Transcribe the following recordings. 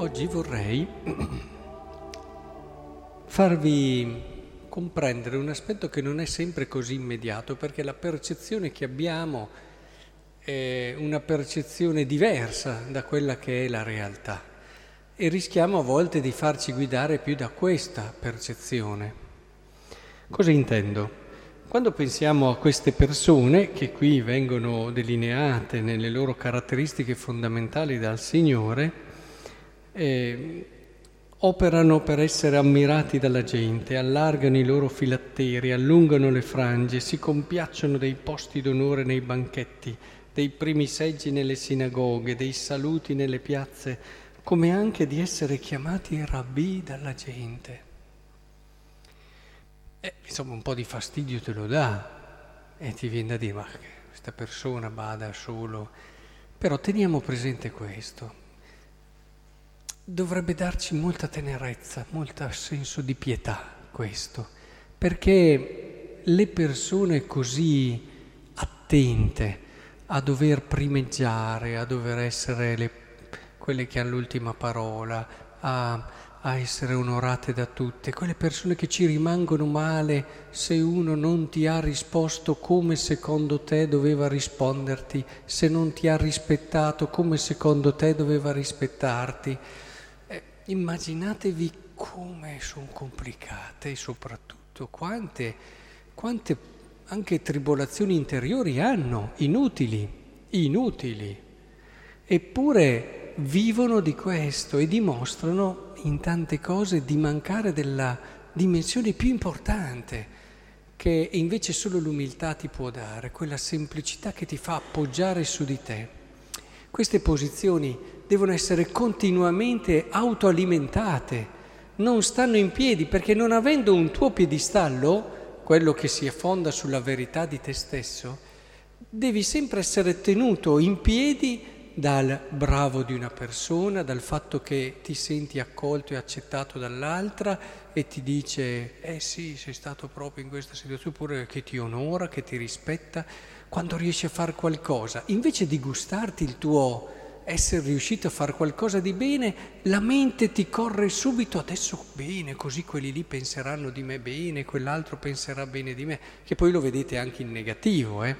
Oggi vorrei farvi comprendere un aspetto che non è sempre così immediato, perché la percezione che abbiamo è una percezione diversa da quella che è la realtà e rischiamo a volte di farci guidare più da questa percezione. Cosa intendo? Quando pensiamo a queste persone che qui vengono delineate nelle loro caratteristiche fondamentali dal Signore, eh, operano per essere ammirati dalla gente, allargano i loro filatteri, allungano le frange, si compiacciono dei posti d'onore nei banchetti, dei primi seggi nelle sinagoghe, dei saluti nelle piazze, come anche di essere chiamati rabbì dalla gente. Eh, insomma, un po' di fastidio te lo dà e ti viene da dire, ma questa persona bada solo. Però teniamo presente questo dovrebbe darci molta tenerezza, molto senso di pietà questo, perché le persone così attente a dover primeggiare, a dover essere le, quelle che hanno l'ultima parola, a, a essere onorate da tutte, quelle persone che ci rimangono male se uno non ti ha risposto come secondo te doveva risponderti, se non ti ha rispettato come secondo te doveva rispettarti Immaginatevi come sono complicate e soprattutto quante, quante anche tribolazioni interiori hanno, inutili, inutili. Eppure vivono di questo e dimostrano in tante cose di mancare della dimensione più importante che invece solo l'umiltà ti può dare, quella semplicità che ti fa appoggiare su di te. Queste posizioni devono essere continuamente autoalimentate, non stanno in piedi perché non avendo un tuo piedistallo, quello che si affonda sulla verità di te stesso, devi sempre essere tenuto in piedi dal bravo di una persona, dal fatto che ti senti accolto e accettato dall'altra e ti dice, eh sì, sei stato proprio in questa situazione, oppure che ti onora, che ti rispetta, quando riesci a fare qualcosa, invece di gustarti il tuo essere riuscito a fare qualcosa di bene, la mente ti corre subito adesso bene, così quelli lì penseranno di me bene, quell'altro penserà bene di me, che poi lo vedete anche in negativo. Eh?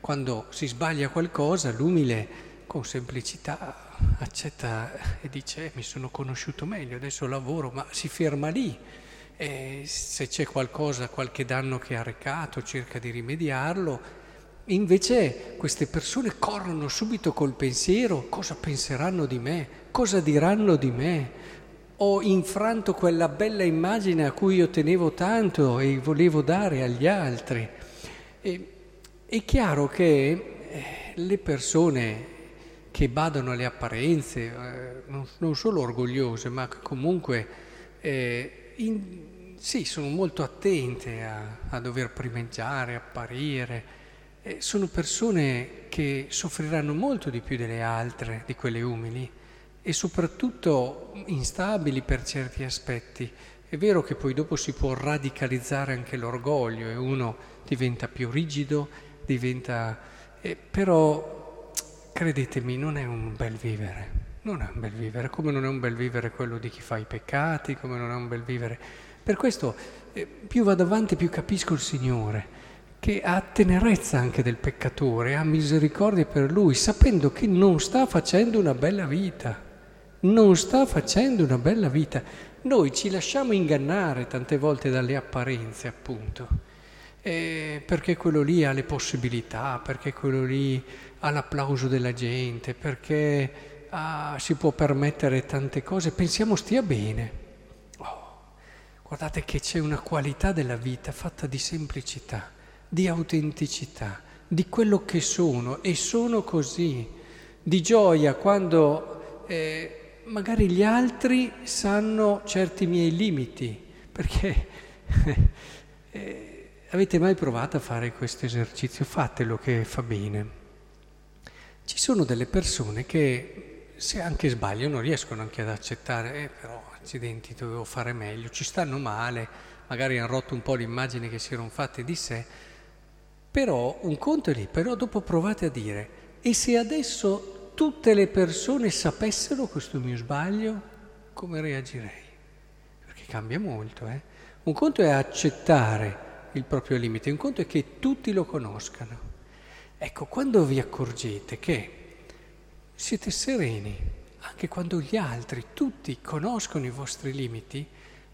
Quando si sbaglia qualcosa, l'umile con semplicità accetta e dice eh, mi sono conosciuto meglio, adesso lavoro, ma si ferma lì. E se c'è qualcosa, qualche danno che ha recato, cerca di rimediarlo Invece queste persone corrono subito col pensiero, cosa penseranno di me, cosa diranno di me. Ho infranto quella bella immagine a cui io tenevo tanto e volevo dare agli altri. E, è chiaro che eh, le persone che badano alle apparenze, eh, non, non, solo orgogliose, ma comunque eh, in, sì, sono molto attente a, a dover primeggiare, apparire eh, sono persone che soffriranno molto di più delle altre, di quelle umili, e soprattutto instabili per certi aspetti. È vero che poi dopo si può radicalizzare anche l'orgoglio e uno diventa più rigido, diventa... Eh, però credetemi, non è un bel vivere. Non è un bel vivere, come non è un bel vivere quello di chi fa i peccati, come non è un bel vivere. Per questo eh, più vado avanti più capisco il Signore che ha tenerezza anche del peccatore, ha misericordia per lui, sapendo che non sta facendo una bella vita, non sta facendo una bella vita. Noi ci lasciamo ingannare tante volte dalle apparenze, appunto, eh, perché quello lì ha le possibilità, perché quello lì ha l'applauso della gente, perché ah, si può permettere tante cose, pensiamo stia bene. Oh, guardate che c'è una qualità della vita fatta di semplicità di autenticità, di quello che sono e sono così, di gioia quando eh, magari gli altri sanno certi miei limiti, perché eh, avete mai provato a fare questo esercizio? Fatelo che fa bene. Ci sono delle persone che se anche sbagliano riescono anche ad accettare, eh, però accidenti dovevo fare meglio, ci stanno male, magari hanno rotto un po' l'immagine che si erano fatte di sé, però un conto è lì, però dopo provate a dire, e se adesso tutte le persone sapessero questo mio sbaglio? come reagirei? Perché cambia molto, eh? Un conto è accettare il proprio limite, un conto è che tutti lo conoscano. Ecco, quando vi accorgete che siete sereni, anche quando gli altri, tutti, conoscono i vostri limiti,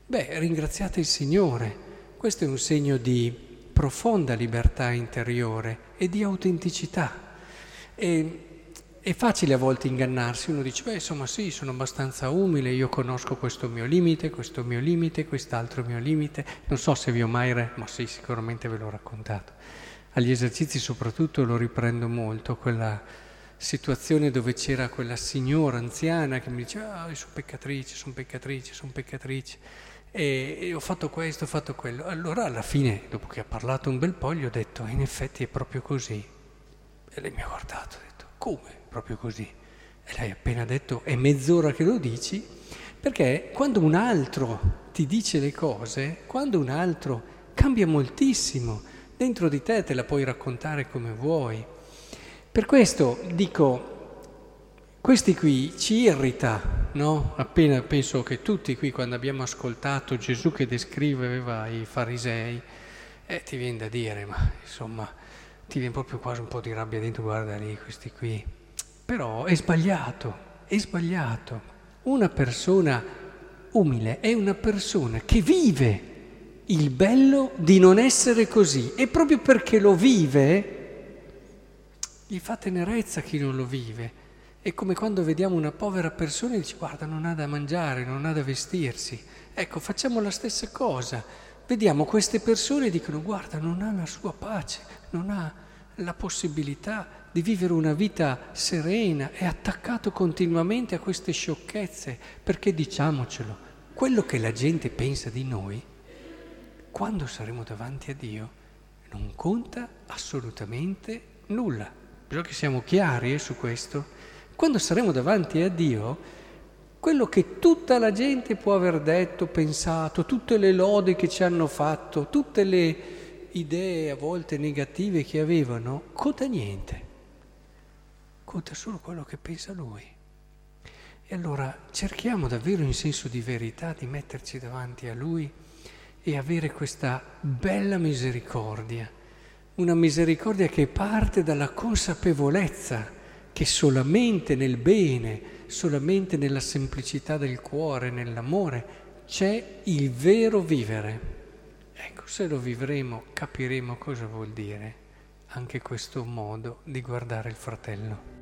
beh, ringraziate il Signore. Questo è un segno di profonda libertà interiore e di autenticità. E è facile a volte ingannarsi, uno dice, beh insomma sì, sono abbastanza umile, io conosco questo mio limite, questo mio limite, quest'altro mio limite, non so se vi ho mai, re... ma sì, sicuramente ve l'ho raccontato. Agli esercizi soprattutto lo riprendo molto, quella situazione dove c'era quella signora anziana che mi diceva, ah, sono peccatrice, sono peccatrice, sono peccatrice, e, e ho fatto questo, ho fatto quello. Allora alla fine, dopo che ha parlato un bel po', gli ho detto, in effetti è proprio così. E lei mi ha guardato, ha detto, come? Proprio così. E ha appena detto, è mezz'ora che lo dici, perché quando un altro ti dice le cose, quando un altro cambia moltissimo, dentro di te te la puoi raccontare come vuoi. Per questo dico, questi qui ci irrita, no? Appena penso che tutti qui, quando abbiamo ascoltato Gesù che descriveva i farisei, eh, ti viene da dire, ma insomma, ti viene proprio quasi un po' di rabbia dentro, guarda lì, questi qui però è sbagliato, è sbagliato. Una persona umile è una persona che vive il bello di non essere così e proprio perché lo vive gli fa tenerezza chi non lo vive. È come quando vediamo una povera persona e dici guarda non ha da mangiare, non ha da vestirsi. Ecco, facciamo la stessa cosa. Vediamo queste persone e dicono guarda non ha la sua pace, non ha la possibilità di vivere una vita serena, è attaccato continuamente a queste sciocchezze, perché diciamocelo, quello che la gente pensa di noi, quando saremo davanti a Dio, non conta assolutamente nulla. Bisogna che siamo chiari eh, su questo. Quando saremo davanti a Dio, quello che tutta la gente può aver detto, pensato, tutte le lodi che ci hanno fatto, tutte le idee a volte negative che avevano, conta niente conta solo quello che pensa lui. E allora cerchiamo davvero in senso di verità di metterci davanti a lui e avere questa bella misericordia, una misericordia che parte dalla consapevolezza che solamente nel bene, solamente nella semplicità del cuore, nell'amore, c'è il vero vivere. Ecco, se lo vivremo capiremo cosa vuol dire anche questo modo di guardare il fratello.